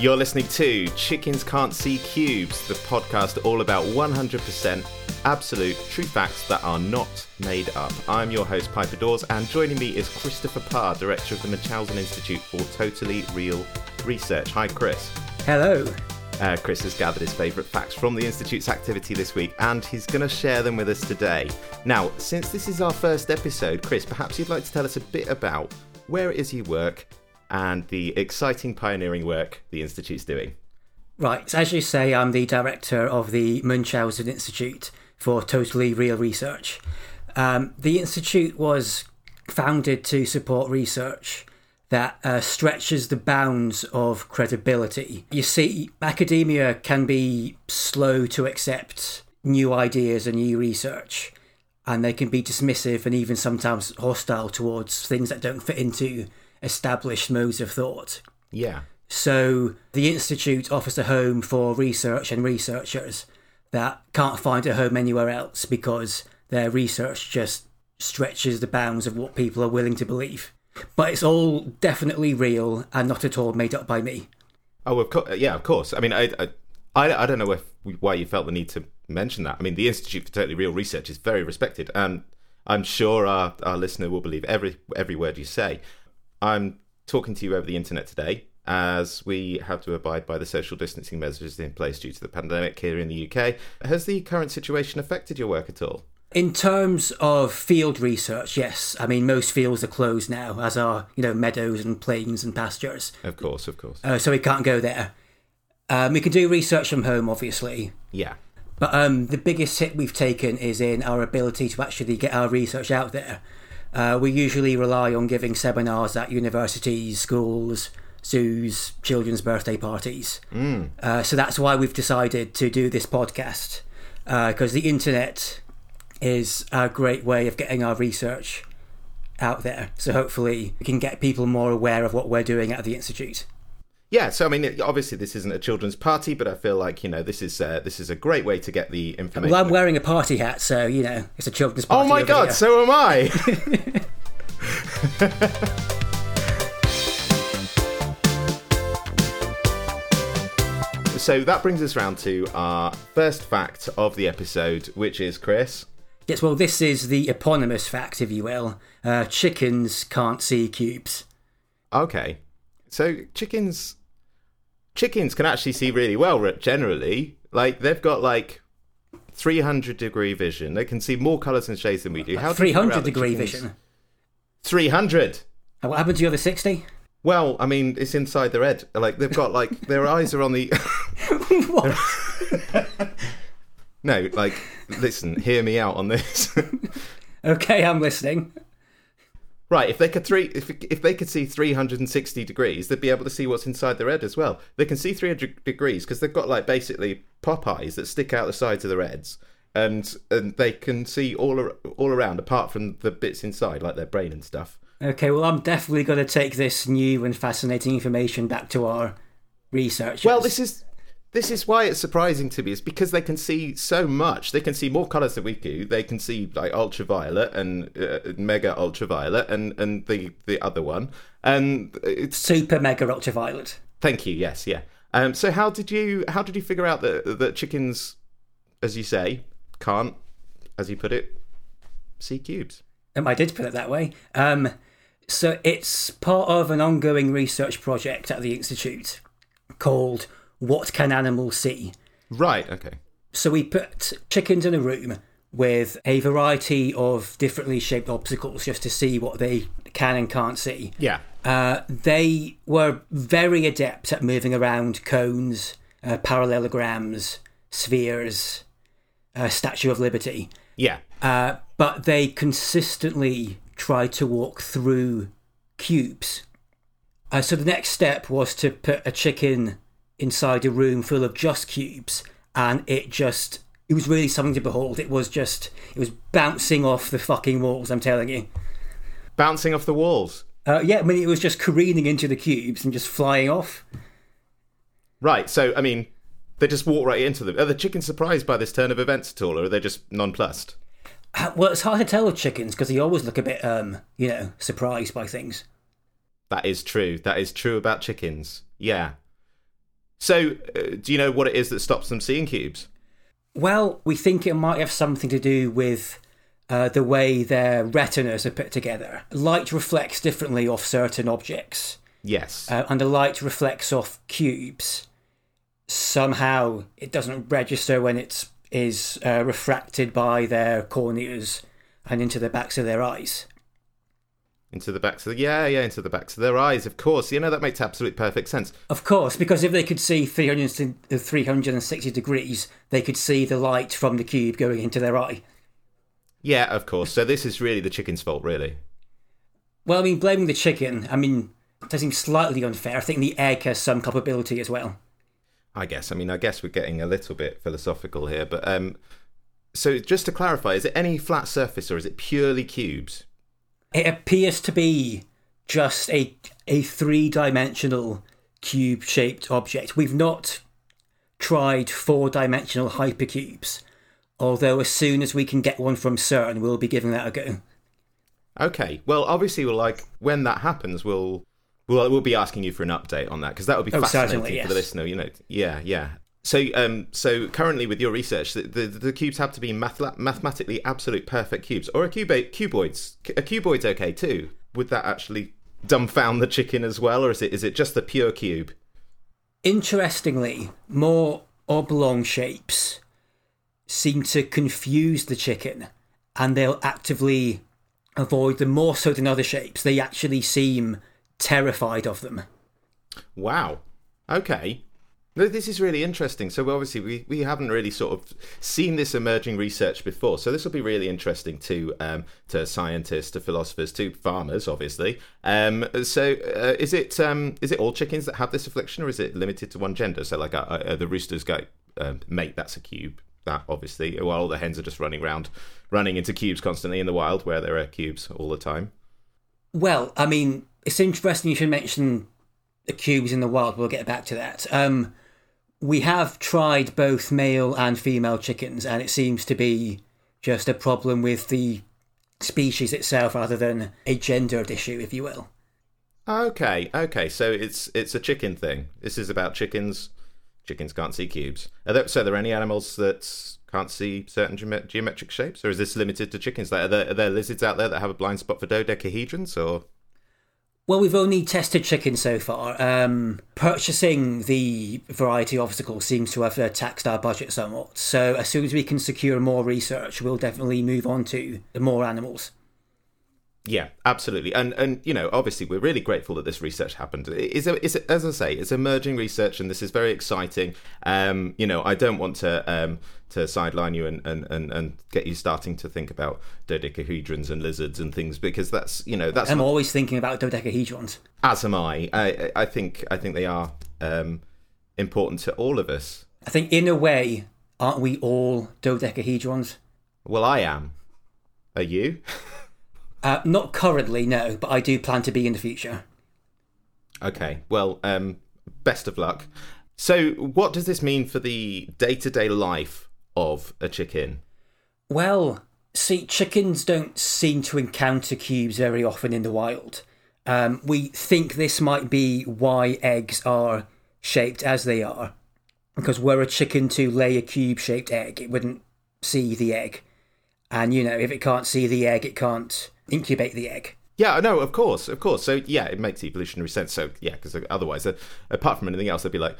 You're listening to Chickens Can't See Cubes, the podcast all about 100% absolute true facts that are not made up. I'm your host, Piper Dawes, and joining me is Christopher Parr, Director of the Munchausen Institute for Totally Real Research. Hi, Chris. Hello. Uh, Chris has gathered his favourite facts from the Institute's activity this week, and he's going to share them with us today. Now, since this is our first episode, Chris, perhaps you'd like to tell us a bit about where it is you work and the exciting pioneering work the Institute's doing. Right, as you say, I'm the director of the Munchausen Institute for Totally Real Research. Um, the Institute was founded to support research that uh, stretches the bounds of credibility. You see, academia can be slow to accept new ideas and new research, and they can be dismissive and even sometimes hostile towards things that don't fit into established modes of thought. Yeah. So the Institute offers a home for research and researchers that can't find a home anywhere else because their research just stretches the bounds of what people are willing to believe. But it's all definitely real and not at all made up by me. Oh, of course. Yeah, of course. I mean, I, I, I don't know if, why you felt the need to mention that. I mean, the Institute for Totally Real Research is very respected, and I'm sure our, our listener will believe every every word you say. I'm talking to you over the internet today as we have to abide by the social distancing measures in place due to the pandemic here in the UK. Has the current situation affected your work at all? In terms of field research, yes. I mean, most fields are closed now, as are you know meadows and plains and pastures. Of course, of course. Uh, so we can't go there. Um, we can do research from home, obviously. Yeah. But um, the biggest hit we've taken is in our ability to actually get our research out there. Uh, we usually rely on giving seminars at universities, schools, zoos, children's birthday parties. Mm. Uh, so that's why we've decided to do this podcast because uh, the internet is a great way of getting our research out there. So hopefully we can get people more aware of what we're doing at the institute. Yeah, so I mean, obviously this isn't a children's party, but I feel like you know this is uh, this is a great way to get the information. Well, I'm wearing a party hat, so you know it's a children's party. Oh my god, here. so am I. so that brings us round to our first fact of the episode, which is Chris. Yes, well, this is the eponymous fact, if you will. Uh, chickens can't see cubes. Okay, so chickens chickens can actually see really well generally. Like they've got like 300 degree vision. They can see more colours and shades than we do. How 300 degree vision? 300. what happened to the other 60? Well, I mean, it's inside their head. Like they've got like their eyes are on the. no, like listen, hear me out on this. okay, I'm listening. Right, if they could three, if if they could see 360 degrees, they'd be able to see what's inside their head as well. They can see 300 degrees because they've got like basically pop eyes that stick out the sides of their heads, and and they can see all all around apart from the bits inside, like their brain and stuff. Okay, well, I'm definitely going to take this new and fascinating information back to our researchers. Well, this is this is why it's surprising to me is because they can see so much. They can see more colors than we do. They can see like ultraviolet and uh, mega ultraviolet and and the the other one. And it's super mega ultraviolet. Thank you. Yes yeah. Um so how did you how did you figure out that that chickens as you say can't as you put it see cubes? Um, i did put it that way. Um so it's part of an ongoing research project at the institute called what can animals see? Right, okay. So we put chickens in a room with a variety of differently shaped obstacles just to see what they can and can't see. Yeah. Uh, they were very adept at moving around cones, uh, parallelograms, spheres, uh, Statue of Liberty. Yeah. Uh, but they consistently tried to walk through cubes. Uh, so the next step was to put a chicken inside a room full of just cubes, and it just it was really something to behold. It was just it was bouncing off the fucking walls. I'm telling you, bouncing off the walls. Uh, yeah, I mean it was just careening into the cubes and just flying off. Right. So I mean, they just walk right into them. Are the chickens surprised by this turn of events at all, or are they just nonplussed? Uh, well, it's hard to tell with chickens because they always look a bit, um, you know, surprised by things. That is true. That is true about chickens. Yeah. So, uh, do you know what it is that stops them seeing cubes? Well, we think it might have something to do with uh, the way their retinas are put together. Light reflects differently off certain objects. Yes. Uh, and the light reflects off cubes. Somehow it doesn't register when it is uh, refracted by their corneas and into the backs of their eyes. Into the backs of the, yeah, yeah, into the backs of their eyes, of course. You know, that makes absolute perfect sense. Of course, because if they could see 300, 360 degrees, they could see the light from the cube going into their eye. Yeah, of course. So this is really the chicken's fault, really. Well, I mean, blaming the chicken, I mean, it does seem slightly unfair. I think the egg has some culpability as well. I guess. I mean, I guess we're getting a little bit philosophical here, but um, so just to clarify, is it any flat surface or is it purely cubes? It appears to be just a a three dimensional cube shaped object. We've not tried four dimensional hypercubes, although as soon as we can get one from CERN, we'll be giving that a go. Okay. Well, obviously, we'll like when that happens, we'll we'll we'll be asking you for an update on that because that would be Oh, fascinating for the listener. You know, yeah, yeah. So, um, so currently with your research, the, the, the cubes have to be math- mathematically absolute perfect cubes, or a cube cuboids. A cuboid's okay too. Would that actually dumbfound the chicken as well, or is it is it just the pure cube? Interestingly, more oblong shapes seem to confuse the chicken, and they'll actively avoid them more so than other shapes. They actually seem terrified of them. Wow. Okay. No, this is really interesting. So obviously we, we haven't really sort of seen this emerging research before. So this will be really interesting to um, to scientists, to philosophers, to farmers, obviously. Um, so uh, is it um, is it all chickens that have this affliction, or is it limited to one gender? So like uh, uh, the roosters go um, mate, that's a cube. That obviously, while all the hens are just running around, running into cubes constantly in the wild, where there are cubes all the time. Well, I mean, it's interesting you should mention the cubes in the wild. We'll get back to that. Um, we have tried both male and female chickens, and it seems to be just a problem with the species itself rather than a gendered issue, if you will. Okay, okay. So it's it's a chicken thing. This is about chickens. Chickens can't see cubes. Are there, so, are there any animals that can't see certain geomet- geometric shapes, or is this limited to chickens? Like, are there, are there lizards out there that have a blind spot for dodecahedrons, or Well, we've only tested chickens so far. Um, purchasing the variety obstacle seems to have uh, taxed our budget somewhat. So as soon as we can secure more research, we'll definitely move on to the more animals. Yeah, absolutely, and and you know, obviously, we're really grateful that this research happened. Is it's as I say, it's emerging research, and this is very exciting. Um, you know, I don't want to um to sideline you and, and, and, and get you starting to think about dodecahedrons and lizards and things because that's you know that's I'm not, always thinking about dodecahedrons. as am I. I I think I think they are um important to all of us. I think, in a way, aren't we all dodecahedrons? Well, I am. Are you? Uh, not currently, no, but I do plan to be in the future. Okay. Well, um, best of luck. So, what does this mean for the day-to-day life of a chicken? Well, see, chickens don't seem to encounter cubes very often in the wild. Um, we think this might be why eggs are shaped as they are. Because were a chicken to lay a cube shaped egg, it wouldn't see the egg. And, you know, if it can't see the egg, it can't incubate the egg. Yeah, no, of course, of course. So, yeah, it makes evolutionary sense. So, yeah, because otherwise, uh, apart from anything else, they'd be like,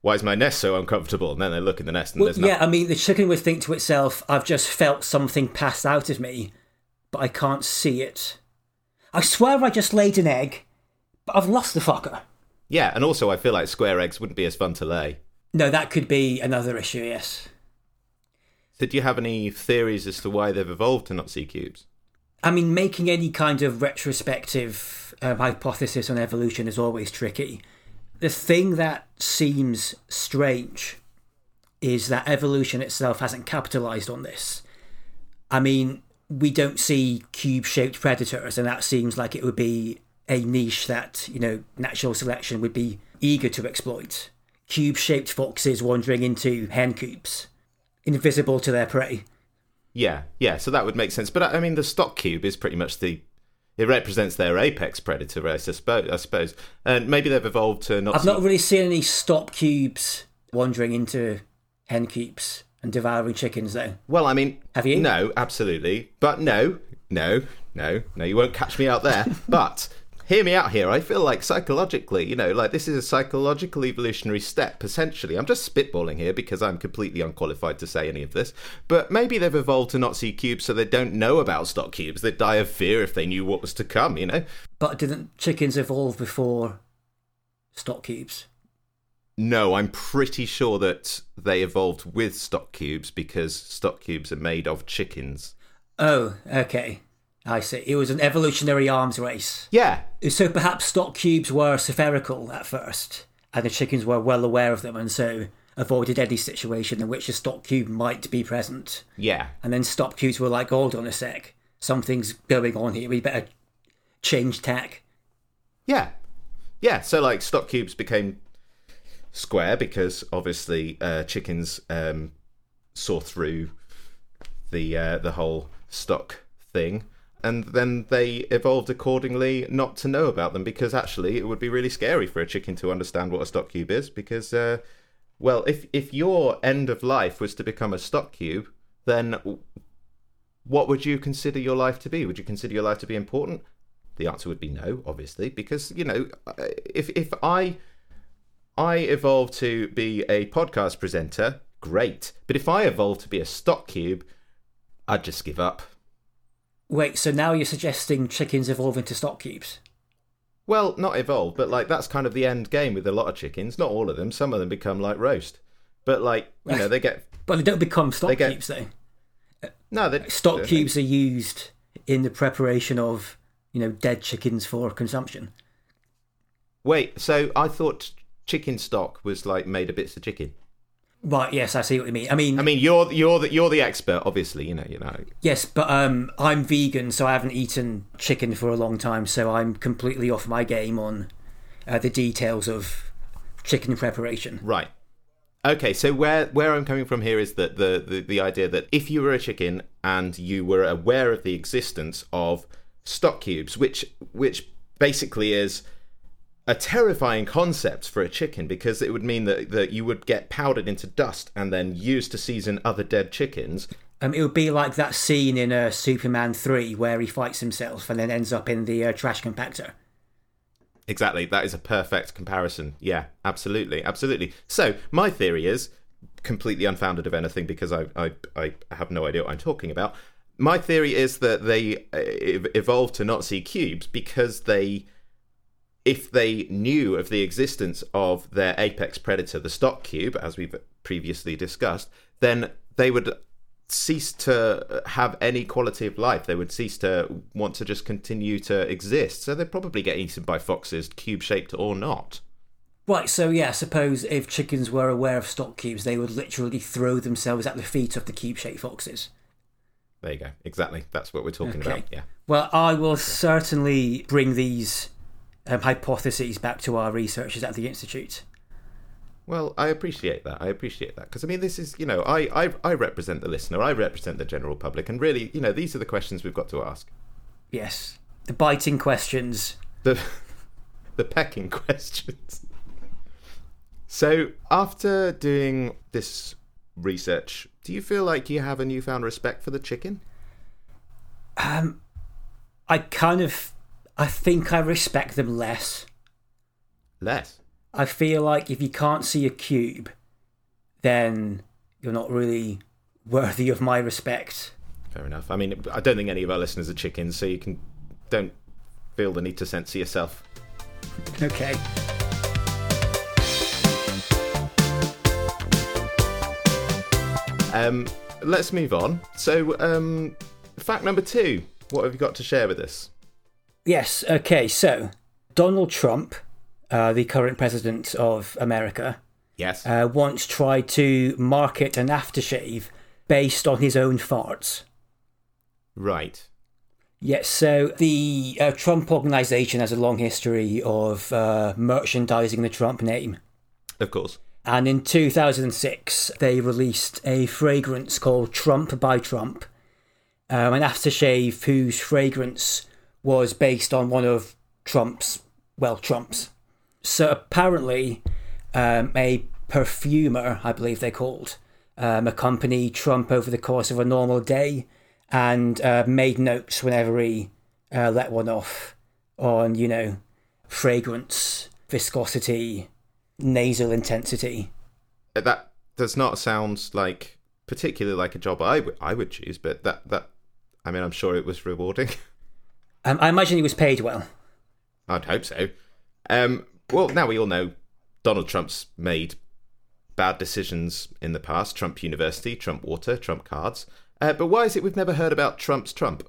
"Why is my nest so uncomfortable?" And then they look in the nest, and Well, there's nothing. yeah, I mean, the chicken would think to itself, I've just felt something pass out of me, but I can't see it. I swear I just laid an egg, but I've lost the fucker. Yeah, and also, I feel like square eggs wouldn't be as fun to lay. No, that could be another issue, yes. So, do you have any theories as to why they've evolved to not see cubes? I mean, making any kind of retrospective um, hypothesis on evolution is always tricky. The thing that seems strange is that evolution itself hasn't capitalized on this. I mean, we don't see cube shaped predators, and that seems like it would be a niche that, you know, natural selection would be eager to exploit. Cube shaped foxes wandering into hen coops, invisible to their prey. Yeah, yeah. So that would make sense. But I mean, the stock cube is pretty much the It represents their apex predator, I suppose. I suppose, and maybe they've evolved to not. I've not really seen any stop cubes wandering into hen coops and devouring chickens, though. Well, I mean, Have you? No, absolutely, but no, no, no, no. You won't catch me out there. but hear me out here. I feel like psychologically, you know, like this is a psychological evolutionary step. Essentially, I'm just spitballing here because I'm completely unqualified to say any of this. But maybe they've evolved to not see cubes, so they don't know about stock cubes. They'd die of fear if they knew what was to come. You know. But didn't chickens evolve before stock cubes? No, I'm pretty sure that they evolved with stock cubes because stock cubes are made of chickens. Oh, okay. I see. It was an evolutionary arms race. Yeah, So perhaps stock cubes were spherical at first, and the chickens were well aware of them and so avoided any situation in which a stock cube might be present. yeah, And then stock cubes were like, hold on a sec, something's going on here, we better change tack. Yeah, yeah. So like stock cubes became square because obviously uh, chickens um, saw through the uh, the whole stock thing, and then they evolved accordingly not to know about them because actually it would be really scary for a chicken to understand what a stock cube is because uh, well if if your end of life was to become a stock cube then what would you consider your life to be would you consider your life to be important the answer would be no, obviously, because you know, if if I I evolved to be a podcast presenter, great. But if I evolved to be a stock cube, I'd just give up. Wait, so now you're suggesting chickens evolve into stock cubes? Well, not evolve, but like that's kind of the end game with a lot of chickens. Not all of them. Some of them become like roast, but like you know, they get But they don't become stock They get- cubes, though. no. They, Stock they- cubes are used in the preparation of, you know, dead chickens for consumption. Wait, so I thought chicken stock was like made of bits of chicken. Right, yes, I see what you mean. I mean, I mean, you're you're the you're the expert, obviously. You know, you know. yes, but um, I'm vegan, so I haven't eaten chicken for a long time, so I'm completely off my game on uh, the details of chicken preparation. Right. Okay, so where where I'm coming from here is that the, the the idea that if you were a chicken and you were aware of the existence of stock cubes, which which basically is a terrifying concept for a chicken because it would mean that, that you would get powdered into dust and then used to season other dead chickens. Um, it would be like that scene in uh, Superman 3 where he fights himself and then ends up in the uh, trash compactor. Exactly, that is a perfect comparison. Yeah, absolutely, absolutely. So my theory is completely unfounded of anything because I I, I have no idea what I'm talking about. My theory is that they uh, evolved to not see cubes because they, if they knew of the existence of their apex predator, the stock cube, as we've previously discussed, then they would cease to have any quality of life. They would cease to want to just continue to exist. So they'd probably get eaten by foxes, cube shaped or not. Right, so yeah, suppose if chickens were aware of stock cubes, they would literally throw themselves at the feet of the cube shaped foxes. There you go. Exactly. That's what we're talking Okay. about. Yeah. Well, I will certainly bring these um, hypotheses back to our researchers at the Institute. Well, I appreciate that. I appreciate that because I mean, this is you know, I, I I represent the listener. I represent the general public, and really, you know, these are the questions we've got to ask. Yes. The biting questions. The the pecking questions. So, after doing this research, do you feel like you have a newfound respect for the chicken? Um, I kind of. I think I respect them less. Less. I feel like if you can't see a cube, then you're not really worthy of my respect. Fair enough. I mean, I don't think any of our listeners are chickens, so you can don't feel the need to censor yourself. Okay. Um, let's move on. So, um, fact number two. What have you got to share with us? Yes, okay, so Donald Trump, uh, the current president of America, Yes. uh, once tried to market an aftershave based on his own farts. right. Yes, so the uh, Trump organization has a long history of uh, merchandising the Trump name. Of course. And in 2006, they released a fragrance called Trump by Trump, um, an aftershave whose fragrance was based on one of Trump's, well, Trump's. So apparently, um, a perfumer, I believe they're called, um, accompanied Trump over the course of a normal day and uh, made notes whenever he uh, let one off on, you know, fragrance, viscosity, nasal intensity. That does not sound like particularly like a job I would I would choose, but that that I mean I'm sure it was rewarding. Um, I imagine he was paid well. I'd hope so. Um, well, now we all know Donald Trump's made bad decisions in the past. Trump University, Trump Water, Trump Cards. Uh, but why is it we've never heard about Trump's Trump?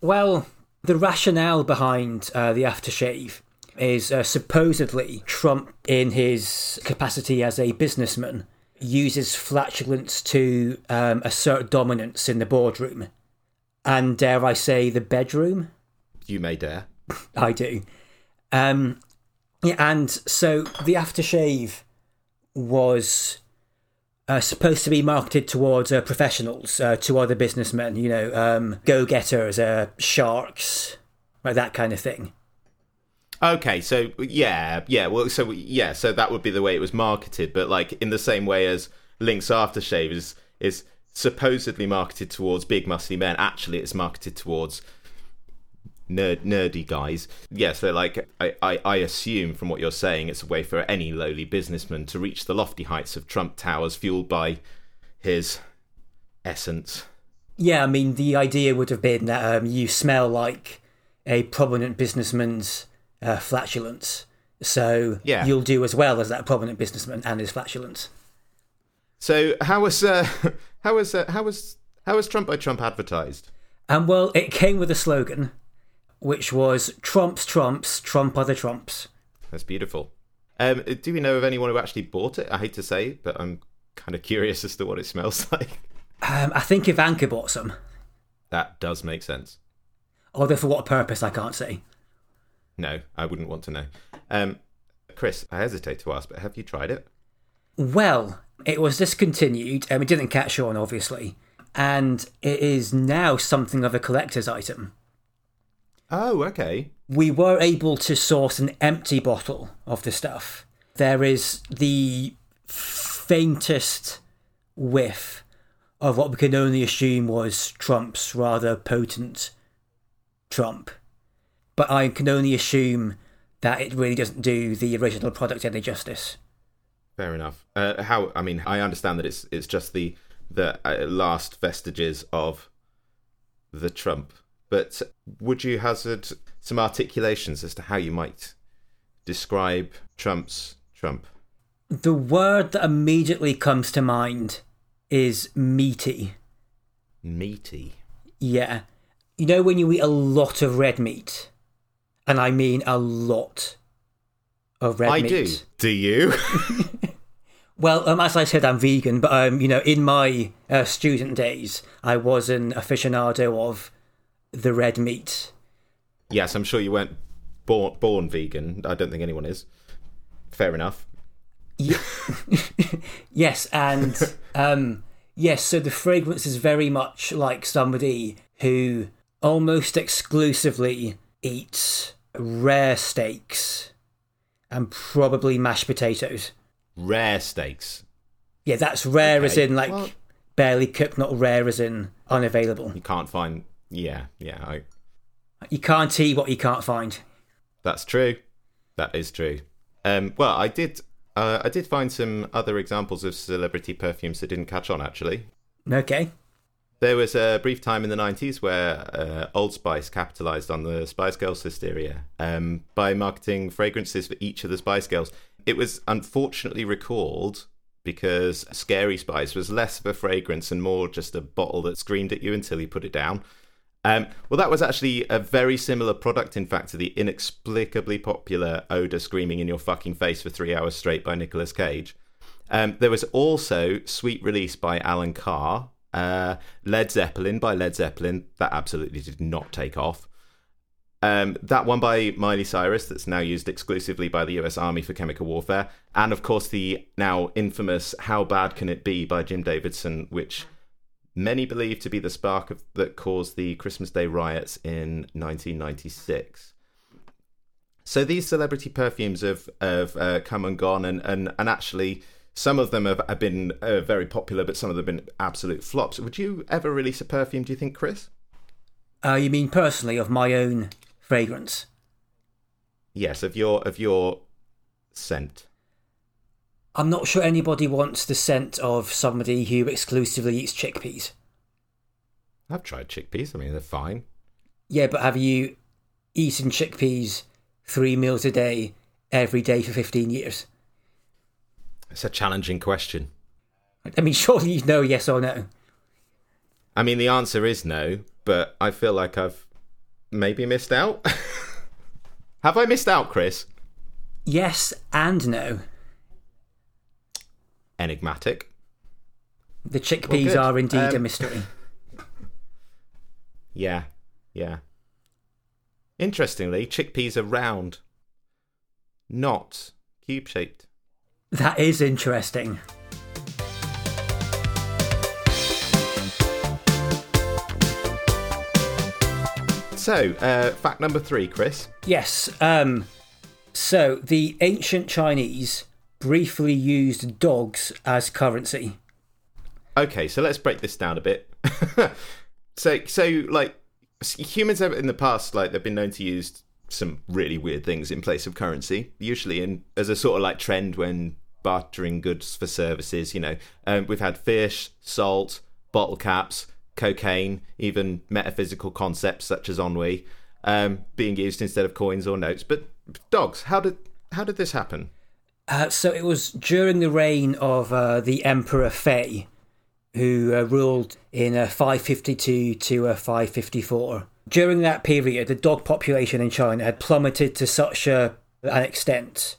Well, the rationale behind uh, the aftershave is uh, supposedly Trump, in his capacity as a businessman, uses flatulence to um, assert dominance in the boardroom. And dare I say, the bedroom? You may dare. I do. Um, yeah, and so the aftershave was uh, supposed to be marketed towards uh, professionals, uh, to other businessmen, you know, um, go getters, uh, sharks, like that kind of thing. Okay, so yeah, yeah, well, so yeah, so that would be the way it was marketed, but like in the same way as Lynx aftershave is is supposedly marketed towards big muscly men, actually it's marketed towards nerd nerdy guys. Yeah, so like I, I, I assume from what you're saying, it's a way for any lowly businessman to reach the lofty heights of Trump Towers, fueled by his essence. Yeah, I mean the idea would have been that um, you smell like a prominent businessman's uh, flatulence, so Yeah. you'll do as well as that prominent businessman and his flatulence. So how was uh, how was uh, how was how was Trump by Trump advertised? And well, it came with a slogan, which was "Trumps, Trumps, Trump other Trumps." That's beautiful. Um, do we know of anyone who actually bought it? I hate to say, but I'm kind of curious as to what it smells like. Um, I think Ivanka bought some, That does make sense. although for what purpose I can't say. No, I wouldn't want to know. Um, Chris, I hesitate to ask, but have you tried it? Well, it was discontinued, and it didn't catch on, obviously, and it is now something of a collector's item. Oh, okay. we were able to source an empty bottle of the stuff. There is the faintest whiff of what we can only assume was Trump's rather potent Trump. But I can only assume that it really doesn't do the original product any justice. Fair enough. Uh, how? I mean, I understand that it's it's just the the uh, last vestiges of the Trump. But would you hazard some articulations as to how you might describe Trump's Trump? The word that immediately comes to mind is meaty. Meaty. Yeah. You know when you eat a lot of red meat? And I mean a lot of red I meat. I do. Do you? Well, um, as I said, I'm vegan, but um, you know, in my uh, student days, I was an aficionado of the red meat. yes, I'm sure you weren't born born vegan. I don't think anyone is. Fair enough. Ye- yes, and um, yes, so the fragrance is very much like somebody who almost exclusively eats rare steaks and probably mashed potatoes. Rare steaks. Yeah, that's rare as in like well- barely cooked, not rare as in unavailable. You can't find. Yeah, yeah. I, You can't eat what you can't find. That's true. That is true. Um, well, I did. Uh, I did find some other examples of celebrity perfumes that didn't catch on. Actually, Okay. there was a brief time in the '90s where uh, Old Spice capitalized on the Spice Girls hysteria um, by marketing fragrances for each of the Spice Girls. It was unfortunately recalled because Scary Spice was less of a fragrance and more just a bottle that screamed at you until you put it down. Um, well, that was actually a very similar product, in fact, to the inexplicably popular Odor Screaming in Your Fucking Face for Three Hours Straight by Nicolas Cage. Um, there was also Sweet Release by Alan Carr, uh, Led Zeppelin by Led Zeppelin. That absolutely did not take off. Um, that one by Miley Cyrus, that's now used exclusively by the US Army for chemical warfare. And of course, the now infamous How Bad Can It Be by Jim Davidson, which many believe to be the spark of, that caused the Christmas Day riots in 1996. So these celebrity perfumes have have uh, come and gone, and, and, and actually some of them have, have been uh, very popular, but some of them have been absolute flops. Would you ever release a perfume? Do you think, Chris? Uh, you mean personally of my own fragrance? Yes, of your of your scent. I'm not sure anybody wants the scent of somebody who exclusively eats chickpeas. I've tried chickpeas. I mean, they're fine. Yeah, but have you eaten chickpeas three meals a day every day for 15 years? It's a challenging question. I mean, surely you know yes or no. I mean, the answer is no, but I feel like I've maybe missed out. Have I missed out, Chris? Yes and no. Enigmatic. The chickpeas good. are indeed a Um, mystery. Yeah, yeah. Interestingly, chickpeas are round, not cube shaped. That is interesting. So, uh, fact number three, Chris. Yes. Um, so the ancient Chinese briefly used dogs as currency. Okay, so let's break this down a bit. so, so like humans have in the past, like they've been known to use some really weird things in place of currency, usually in as a sort of like trend when bartering goods for services. You know, um, we've had fish, salt, bottle caps, cocaine, even metaphysical concepts such as ennui um, being used instead of coins or notes. But dogs, how did how did this happen? Uh, so it was during the reign of uh, the Emperor Fei, who uh, ruled in uh, 552 to uh, 554. During that period, the dog population in China had plummeted to such an extent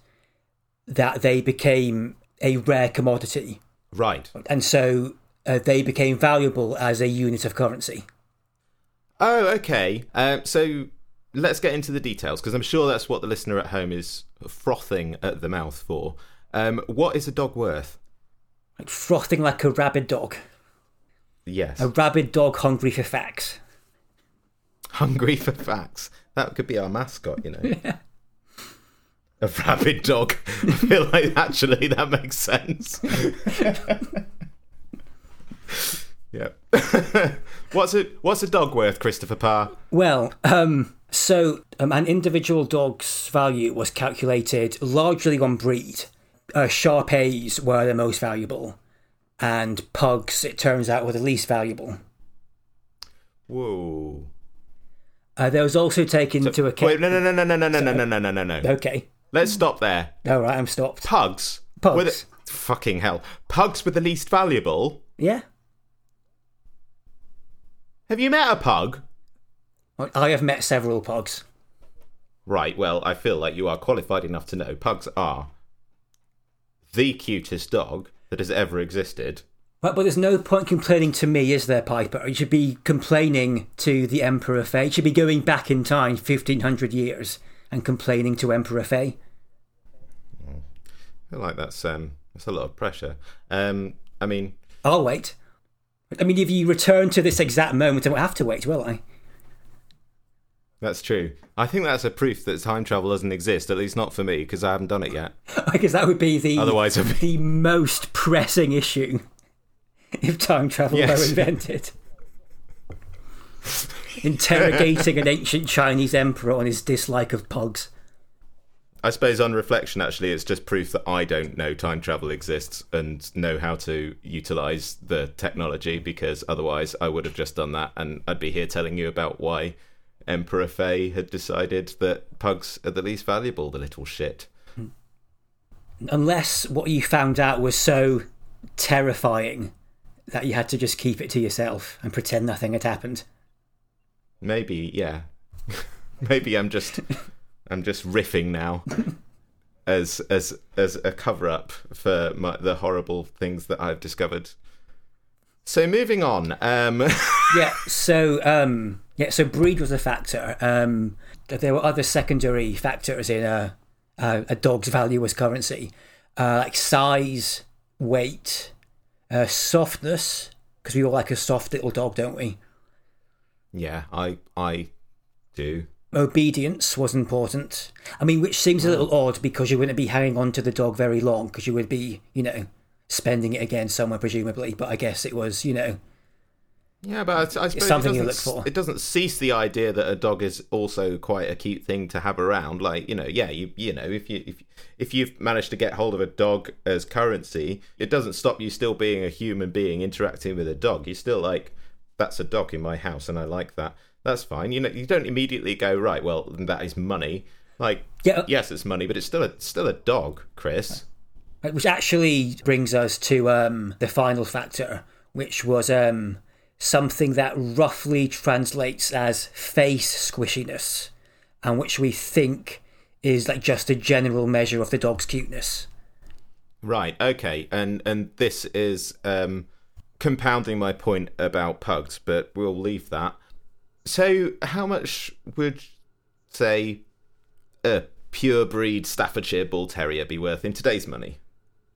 that they became a rare commodity. Right. And so uh, they became valuable as a unit of currency. Oh, okay. Um, so let's get into the details because I'm sure that's what the listener at home is frothing at the mouth for. Um, what is a dog worth? Like frothing like a rabid dog. Yes. A rabid dog hungry for facts. Hungry for facts. That could be our mascot, you know. yeah. A rabid dog. I feel like actually that makes sense. yeah. what's a what's a dog worth, Christopher Parr? Well, um, so um, an individual dog's value was calculated largely on breed. Uh, Sharpeis were the most valuable, and pugs, it turns out, were the least valuable. Whoa. Uh, there was also taken into account. Wait, no, no, no, no, no, no, no, no, no, no, no, no. Okay, Let's stop there. all right, I'm stopped. Pugs. Pugs. Were the, fucking hell. Pugs were the least valuable. Yeah, Have you met a pug? I have met several pugs. Right, well, I feel like you are qualified enough to know pugs are the cutest dog that has ever existed. But, but there's no point complaining to me, is there, Piper? You should be complaining to the Emperor Fei. You should be going back in time 1500 years and complaining to Emperor Fei. I feel like that's um that's a lot of pressure. Um, I mean, I'll wait. I mean, if you return to this exact moment, I won't have to wait, will I? That's true. I think that's a proof that time travel doesn't exist. At least not for me, because I haven't done it yet. Because that would be the Otherwise, be- the most pressing issue if time travel Yes. were invented. Interrogating an ancient Chinese emperor on his dislike of pugs. I suppose on reflection, actually, it's just proof that I don't know time travel exists and know how to utilize the technology. Because otherwise, I would have just done that, and I'd be here telling you about why Emperor Fei had decided that pugs are the least valuable. The little shit. Unless what you found out was so terrifying that you had to just keep it to yourself and pretend nothing had happened. Maybe, yeah. Maybe I'm just I'm just riffing now as as as a cover up for my, the horrible things that I've discovered. So moving on. Um yeah, so um yeah, so breed was a factor. Um there were other secondary factors in a a, a dog's value as currency. Uh, like size, weight, uh, softness, because we all like a soft little dog, don't we? Yeah, I I do. Obedience was important. I mean, which seems a little odd because you wouldn't be hanging on to the dog very long because you would be, you know, spending it again somewhere presumably. But I guess it was, you know, Yeah, but I, I suppose something it you doesn't, look for. It doesn't cease the idea that a dog is also quite a cute thing to have around. Like you know, yeah, you you know, if you if if you've managed to get hold of a dog as currency, it doesn't stop you still being a human being interacting with a dog. You're still like, that's a dog in my house, and I like that. That's fine. You know, you don't immediately go right. Well, that is money. Like, Yeah. yes, it's money, but it's still a still a dog, Chris. which actually brings us to um, the final factor, which was um, something that roughly translates as face squishiness, and which we think is like just a general measure of the dog's cuteness. Right. Okay. And and this is um, compounding my point about pugs, but we'll leave that. So, how much would say a pure breed Staffordshire Bull Terrier be worth in today's money?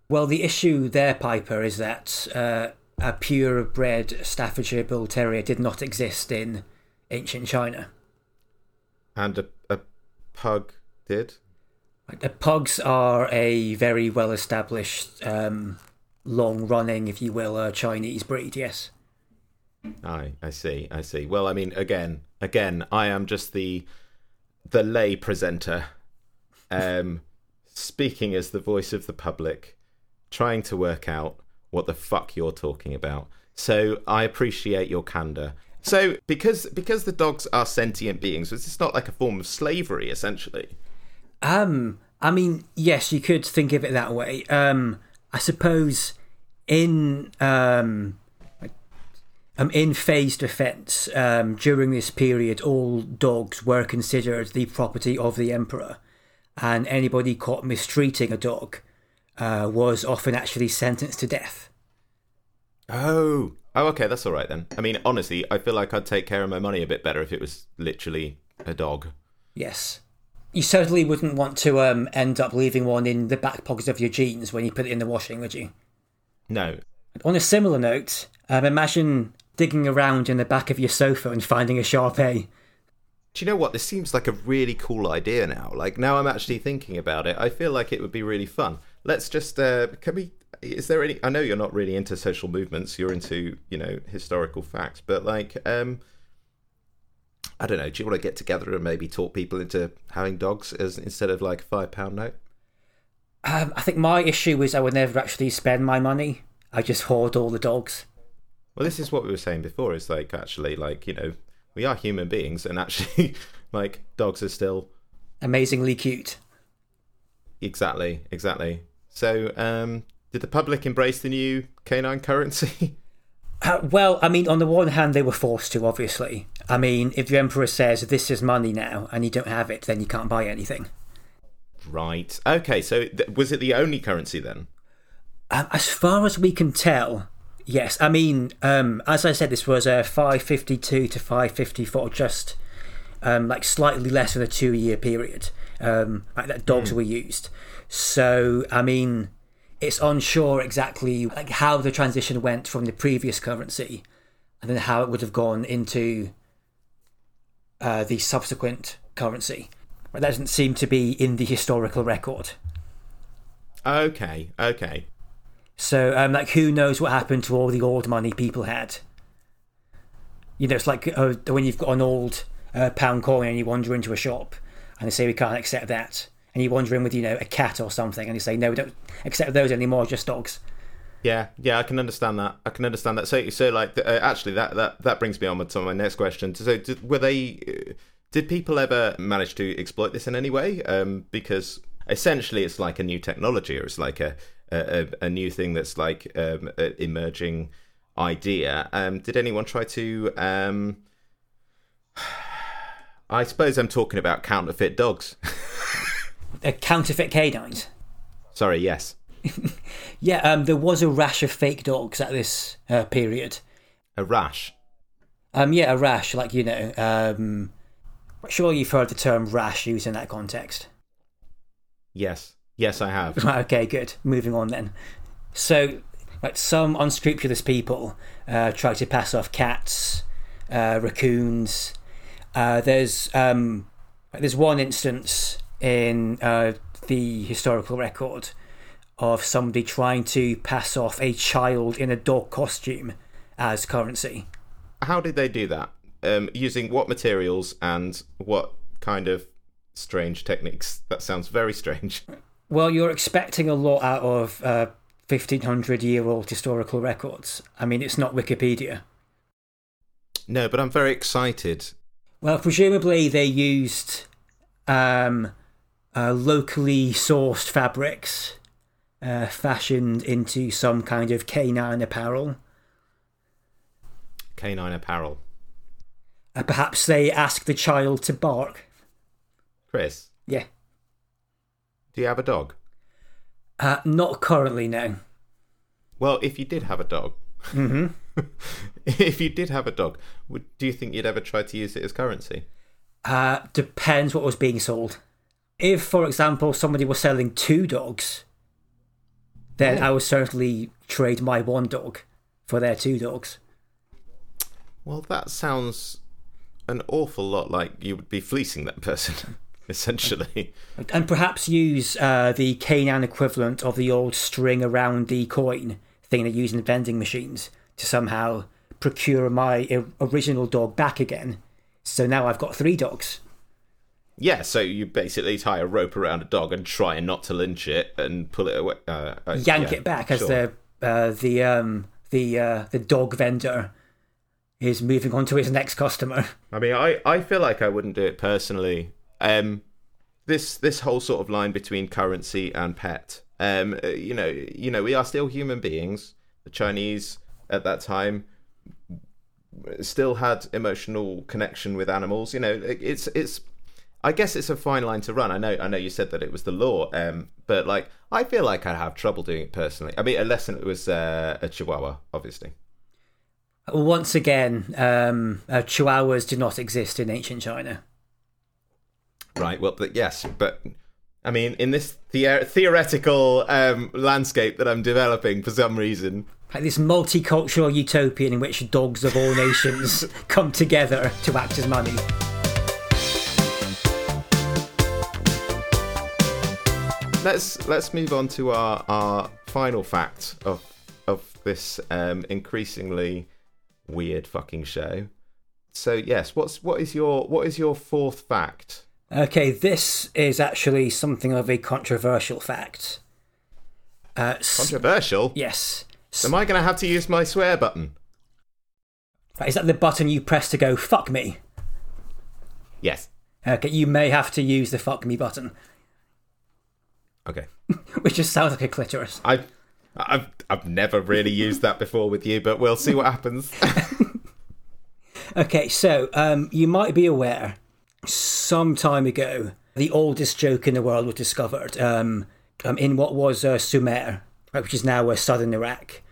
Well, the issue there, Piper, is that uh, a purebred Staffordshire Bull Terrier did not exist in ancient China. And a, a pug did. The pugs are a very well established, um, long running, if you will, uh, Chinese breed, yes. I I see. I see. Well, I mean, again, again, I am just the the lay presenter, um, speaking as the voice of the public, trying to work out what the fuck you're talking about. So I appreciate your candor. So because because the dogs are sentient beings, it's not like a form of slavery, essentially. Um, I mean, yes, you could think of it that way. Um, I suppose in um, um in Fei's defense, um, during this period, all dogs were considered the property of the emperor, and anybody caught mistreating a dog uh, was often actually sentenced to death. Oh. Oh, okay, that's all right then. I mean, honestly, I feel like I'd take care of my money a bit better if it was literally a dog. Yes. You certainly wouldn't want to um, end up leaving one in the back pocket of your jeans when you put it in the washing, would you? No, On a similar note, um, imagine digging around in the back of your sofa and finding a Shar Pei. Do you know what? This seems like a really cool idea now. Like now, I'm actually thinking about it. I feel like it would be really fun. Let's just uh, can we? Is there any? I know you're not really into social movements. You're into you know historical facts, but like um, I don't know. Do you want to get together and maybe talk people into having dogs as instead of like a five pound note? Um, I think my issue is I would never actually spend my money. I just hoard all the dogs. Well, this is what we were saying before. Is like actually like you know we are human beings, and actually like dogs are still Amazingly cute. Exactly, exactly. So, um, did the public embrace the new canine currency? Uh, well, I mean, on the one hand, they were forced to, obviously. I mean, if the Emperor says this is money now and you don't have it, then you can't buy anything. right. Okay. So, th- was it the only currency then? Um, as far as we can tell, yes. I mean, um, as I said, this was a 552 to 554, just um, like slightly less than a two year period um, like that dogs were used. So, I mean, it's unsure exactly like how the transition went from the previous currency and then how it would have gone into uh, the subsequent currency. But that doesn't seem to be in the historical record. Okay. Okay. So, um, like, who knows what happened to all the old money people had? You know, it's like uh, when you've got an old uh, pound coin and you wander into a shop and they say we can't accept that, and you wander in with you know a cat or something and they say no, we don't accept those anymore, just dogs. Yeah. Yeah. I can understand that. I can understand that. So, so like, uh, actually, that that that brings me on to my next question. So, did, were they? Uh, did people ever manage to exploit this in any way? Um, because essentially, it's like a new technology, or it's like a a, a new thing that's like um, emerging idea. Um, did anyone try to? Um, I suppose I'm talking about counterfeit dogs. Uh, counterfeit canines. Sorry. Yes. Yeah, um, there was a rash of fake dogs at this uh, period. A rash. Um, yeah, a rash, like you know. Um, sure, you've heard the term rash used in that context. Yes. Yes, I have. Okay, good. Moving on then. So, Like some unscrupulous people uh, try to pass off cats, uh, raccoons. Uh, there's um, there's one instance in uh, the historical record of somebody trying to pass off a child in a dog costume as currency. How did they do that? Um, using what materials and what kind of strange techniques? That sounds very strange. Well, you're expecting a lot out of uh, 1500 year old historical records. I mean, it's not Wikipedia. No, but I'm very excited. Well, presumably they used um, uh, locally sourced fabrics uh, fashioned into some kind of canine apparel. Canine apparel. Uh, perhaps they ask the child to bark. Chris, Yeah. do you have a dog? Uh, not currently, no. Well, if you did have a dog, hmm if you did have a dog, would do you think you'd ever try to use it as currency? Uh, depends what was being sold. If, for example, somebody was selling two dogs, then Oh. I would certainly trade my one dog for their two dogs. Well, that sounds an awful lot like you would be fleecing that person, essentially. And perhaps use uh, the canine equivalent of the old string around the coin thing they use in vending machines to somehow procure my original dog back again. So now I've got three dogs. Yeah, so you basically tie a rope around a dog and try not to lynch it and pull it away. Uh, uh, Yank yeah, it back as the uh, the um the uh, the dog vendor is moving on to his next customer. I mean, I, I feel like I wouldn't do it personally. Um, this this whole sort of line between currency and pet. Um, uh, you know, you know, we are still human beings. The Chinese at that time still had emotional connection with animals. You know, it- it's it's. I guess it's a fine line to run. I know. I know you said that it was the law, um, but like, I feel like I'd have trouble doing it personally. I mean, unless it was uh, a Chihuahua, obviously. Once again, um, uh, Chihuahuas do not exist in ancient China. Right. Well, but yes, but I mean, in this the- theoretical um, landscape that I'm developing for some reason, Like this multicultural utopian in which dogs of all nations come together to act as money. Let's let's move on to our our final fact of of this um, increasingly weird fucking show. So yes, what's what is your what is your fourth fact? Okay, this is actually something of a controversial fact. Uh, s- Controversial. yes. S- Am I going to have to use my swear button? Is that the button you press to go, fuck me? Yes. Okay, you may have to use the fuck me button, Okay. which just sounds like a clitoris. I've I've I've never really used that before with you, but we'll see what happens. Okay, so um, you might be aware, some time ago, the oldest joke in the world was discovered um, um, in what was uh, Sumer, right, which is now uh, southern Iraq.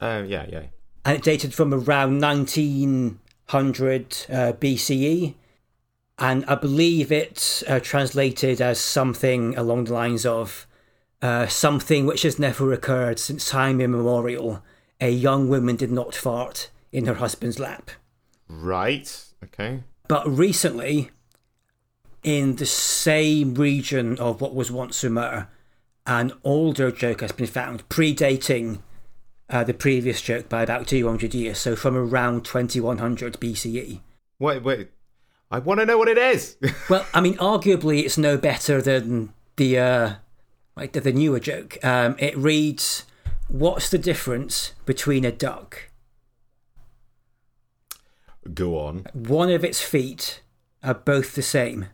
um, yeah, yeah. and it dated from around 1900 uh, BCE. And I believe it uh, translated as something along the lines of uh, something which has never occurred since time immemorial. A young woman did not fart in her husband's lap. Right. Okay. But recently, in the same region of what was once Sumer, an older joke has been found, predating uh, the previous joke by about 200 years, so from around 2100 BCE. Wait, wait. I want to know what it is. Well, I mean, arguably, it's no better than the uh, like the, the newer joke. Um, it reads, "What's the difference between a duck? Go on. One of its feet are both the same."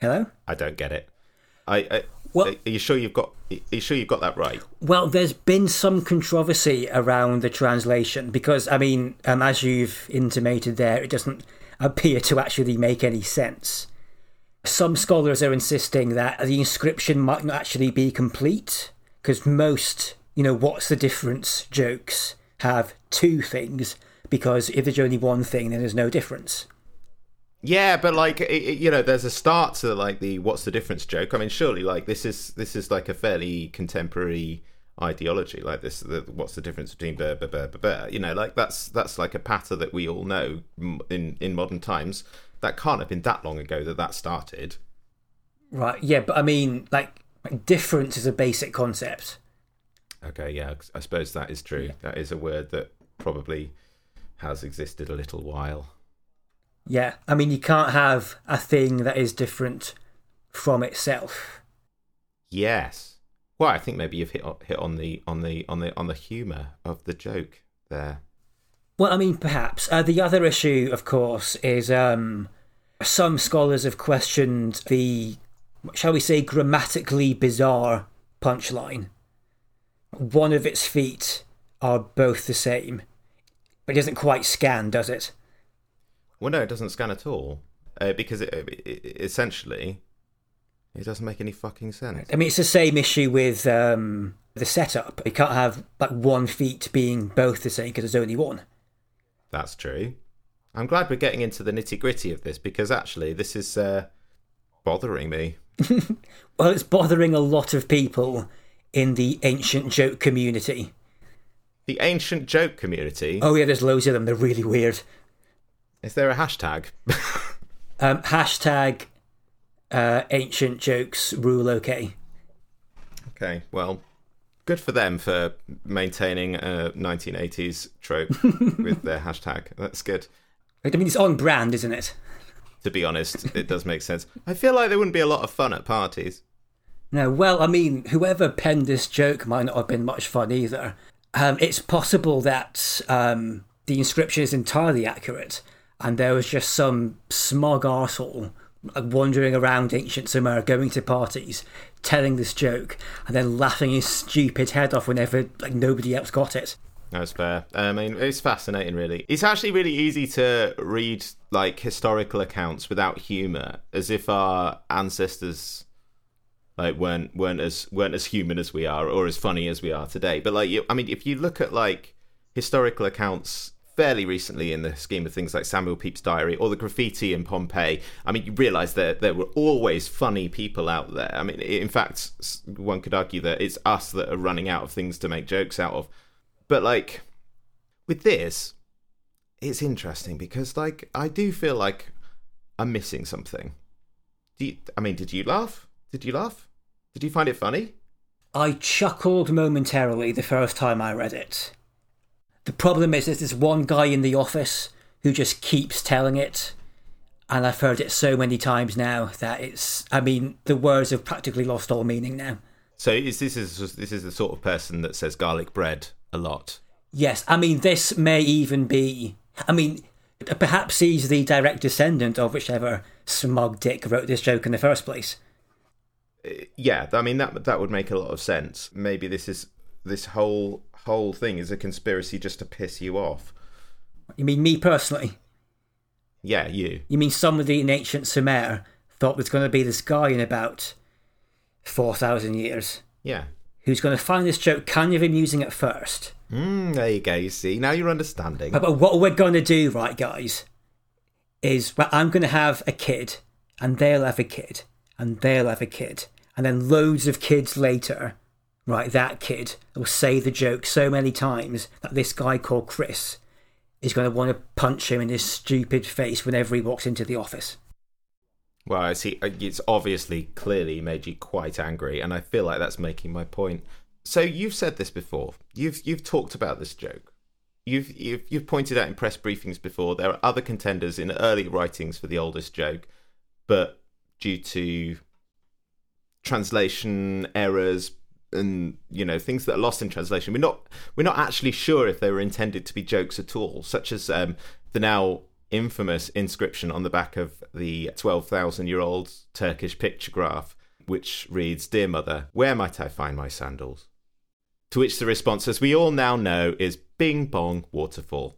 Hello. I don't get it. I, I Well- are you sure you've got? Are you sure you've got that right? Well, there's been some controversy around the translation because, I mean, um, as you've intimated there, it doesn't appear to actually make any sense. Some scholars are insisting that the inscription might not actually be complete because most, you know, what's the difference jokes have two things because if there's only one thing, then there's no difference. Yeah, but like it, it- you know, there's a start to like the what's the difference joke. I mean, surely like this is this is like a fairly contemporary ideology. Like this, the, what's the difference between blah, blah, blah, blah, blah? You know, like that's that's like a patter that we all know in in modern times. That can't have been that long ago that that started. Right. Yeah, but I mean, like, like difference is a basic concept. Okay, yeah, I suppose that is true. That is a word that probably has existed a little while. Yeah. I mean, you can't have a thing that is different from itself. Yes. Well, I think maybe you've hit o- hit on the on the on the on the humour of the joke there. Well, I mean, perhaps. Uh, the other issue, of course, is um, some scholars have questioned the, shall we say, grammatically bizarre punchline. One of its feet are both the same, but it doesn't quite scan, does it? Well, no, it doesn't scan at all uh, because it, it, essentially it doesn't make any fucking sense. I mean, it's the same issue with um, the setup. You can't have like one feet being both the same because there's only one. That's true. I'm glad we're getting into the nitty gritty of this because actually this is uh, bothering me. Well, it's bothering a lot of people in the ancient joke community. The ancient joke community. Oh yeah, there's loads of them. They're really weird. Is there a hashtag? Um, hashtag uh, ancient jokes rule okay. okay, well, good for them for maintaining a 1980s trope with their hashtag. That's good. I mean, it's on brand, isn't it? To be honest, it does make sense. I feel like there wouldn't be a lot of fun at parties. No, well, I mean, whoever penned this joke might not have been much fun either. Um, it's possible that um, the inscription is entirely accurate, and there was just some smug arsehole wandering around ancient Sumer, going to parties, telling this joke, and then laughing his stupid head off whenever like nobody else got it. That's fair. I mean, it's fascinating, really. It's actually really easy to read like historical accounts without humor, as if our ancestors like weren't weren't as weren't as human as we are, or as funny as we are today. But like, you, I mean, if you look at like historical accounts fairly recently in the scheme of things like Samuel Pepys' diary or the graffiti in Pompeii, I mean, you realise that there were always funny people out there. I mean, in fact, one could argue that it's us that are running out of things to make jokes out of. But like with this, it's interesting because like I do feel like I'm missing something. Do you, I mean, did you laugh? Did you laugh? Did you find it funny? I chuckled momentarily the first time I read it. The problem is there's this one guy in the office who just keeps telling it, and I've heard it so many times now that it's. I mean, the words have practically lost all meaning now. So is this is this is the sort of person that says garlic bread a lot? Yes, I mean, this may even be. I mean, perhaps he's the direct descendant of whichever smug dick wrote this joke in the first place. Uh, yeah, I mean that that would make a lot of sense. Maybe this is this whole whole thing is a conspiracy just to piss you off. You mean me personally? Yeah, you. You mean somebody in ancient Sumer thought there's going to be this guy in about 4,000 years Yeah. who's going to find this joke kind of amusing at first. Mm, there you go. You see, now you're understanding. But, but what we're going to do, right, guys, is well, I'm going to have a kid, and they'll have a kid, and they'll have a kid, and then loads of kids later, right, that kid will say the joke so many times that this guy called Chris is going to want to punch him in his stupid face whenever he walks into the office. Well, I see. uh, It's obviously clearly made you quite angry, and I feel like that's making my point. So you've said this before. You've you've talked about this joke. You've you've you've pointed out in press briefings before. There are other contenders in early writings for the oldest joke, but due to translation errors and you know things that are lost in translation, we're not we're not actually sure if they were intended to be jokes at all. Such as um, the now infamous inscription on the back of the 12,000 year old Turkish pictograph, which reads, Dear Mother, where might I find my sandals? To which the response, as we all now know, is Bing Bong Waterfall.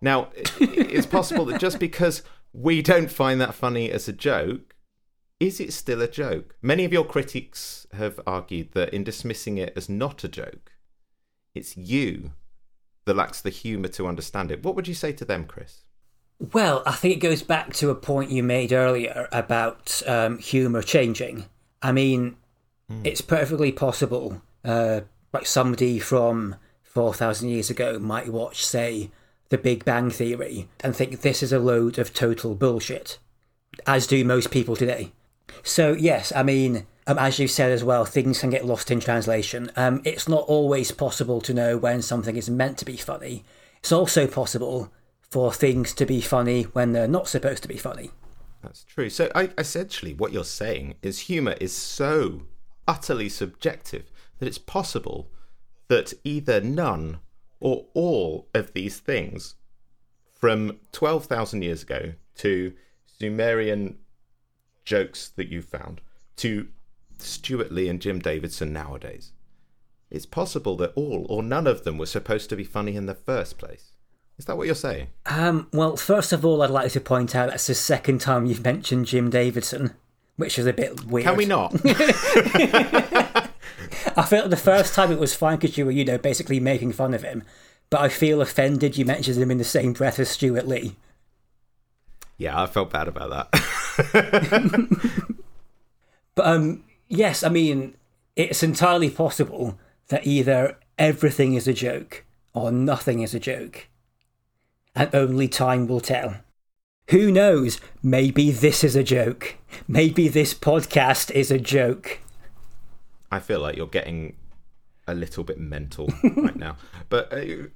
Now, it's possible that just because we don't find that funny as a joke, is it still a joke? Many of your critics have argued that in dismissing it as not a joke, it's you that lacks the humour to understand it. What would you say to them, Chris? Well, I think it goes back to a point you made earlier about um, humour changing. I mean, it's perfectly possible, uh, like somebody from 4,000 years ago might watch, say, The Big Bang Theory and think this is a load of total bullshit, as do most people today. So, yes, I mean, um, as you said as well, things can get lost in translation. Um, it's not always possible to know when something is meant to be funny. It's also possible for things to be funny when they're not supposed to be funny. That's true. So, I, essentially, what you're saying is humour is so utterly subjective that it's possible that either none or all of these things from 12,000 years ago to Sumerian jokes that you found to Stewart Lee and Jim Davidson nowadays, it's possible that all or none of them were supposed to be funny in the first place. Is that what you're saying? Um, well, first of all, I'd like to point out that's the second time you've mentioned Jim Davidson, which is a bit weird. Can we not? I felt the first time it was fine because you were, you know, basically making fun of him. But I feel offended you mentioned him in the same breath as Stewart Lee. yeah, I felt bad about that. But um, yes, I mean, it's entirely possible that either everything is a joke or nothing is a joke. And only time will tell. Who knows? Maybe this is a joke. Maybe this podcast is a joke. I feel like you're getting a little bit mental right now. But uh,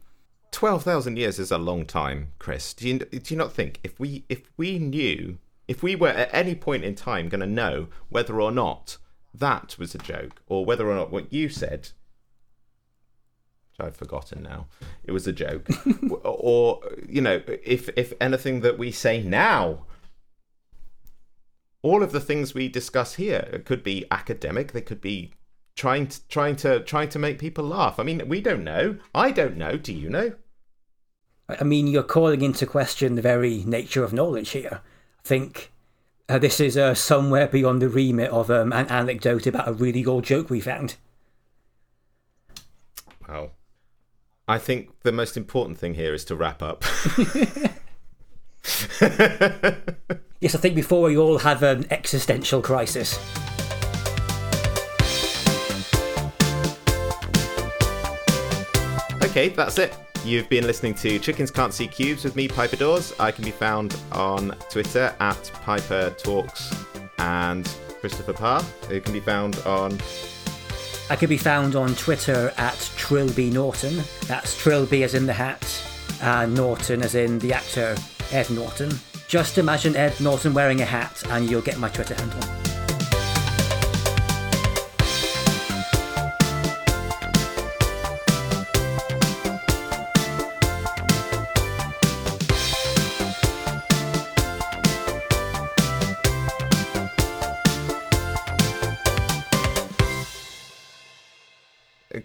twelve thousand years is a long time, Chris. Do you do you not think if we if we knew if we were at any point in time going to know whether or not that was a joke or whether or not what you said, which I've forgotten now, it was a joke, or you know if if anything that we say now all of the things we discuss here could be academic they could be trying to trying to trying to make people laugh. I mean we don't know. I don't know. Do you know? I mean, you're calling into question the very nature of knowledge here. Think uh, this is uh, somewhere beyond the remit of um, an anecdote about a really old joke we found. well i think the most important thing here is to wrap up Yes, I think before we all have an existential crisis. okay that's it You've been listening to Chickens Can't See Cubes with me, Piper Dawes. I can be found on Twitter at Piper Talks and Christopher Parr, who can be found on I could be found on Twitter at Trilby Norton. That's Trilby as in the hat, and Norton as in the actor Ed Norton. Just imagine Ed Norton wearing a hat, and you'll get my Twitter handle.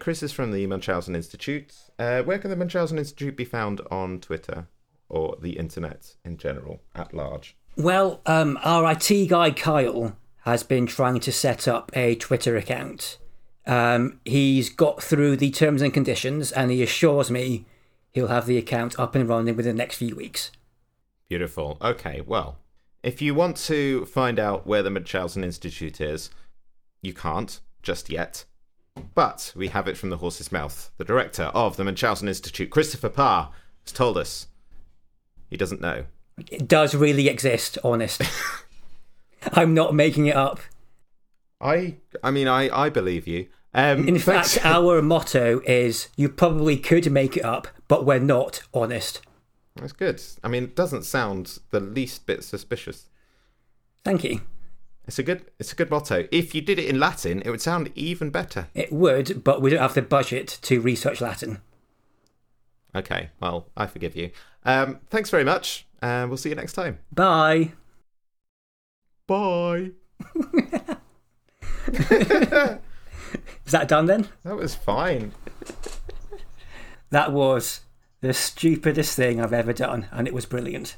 Chris is from the Munchausen Institute. Uh, where can the Munchausen Institute be found on Twitter or the internet in general at large? Well, um, our IT guy Kyle has been trying to set up a Twitter account. Um, he's got through the terms and conditions, and he assures me he'll have the account up and running within the next few weeks. Beautiful. Okay, well, if you want to find out where the Munchausen Institute is, you can't just yet. But we have it from the horse's mouth. The director of the Munchausen Institute, Christopher Parr, has told us he doesn't know. It does really exist, honest. I'm not making it up. I, I mean, I, I believe you. Um, In fact, our motto is you probably could make it up, but we're not honest. that's good. I mean, it doesn't sound the least bit suspicious. Thank you. It's a good, it's a good motto. If you did it in Latin, it would sound even better. It would, but we don't have the budget to research Latin. Okay, well, I forgive you. Um, thanks very much, and we'll see you next time. Bye. Bye. Is that done then? That was fine. That was the stupidest thing I've ever done, and it was brilliant.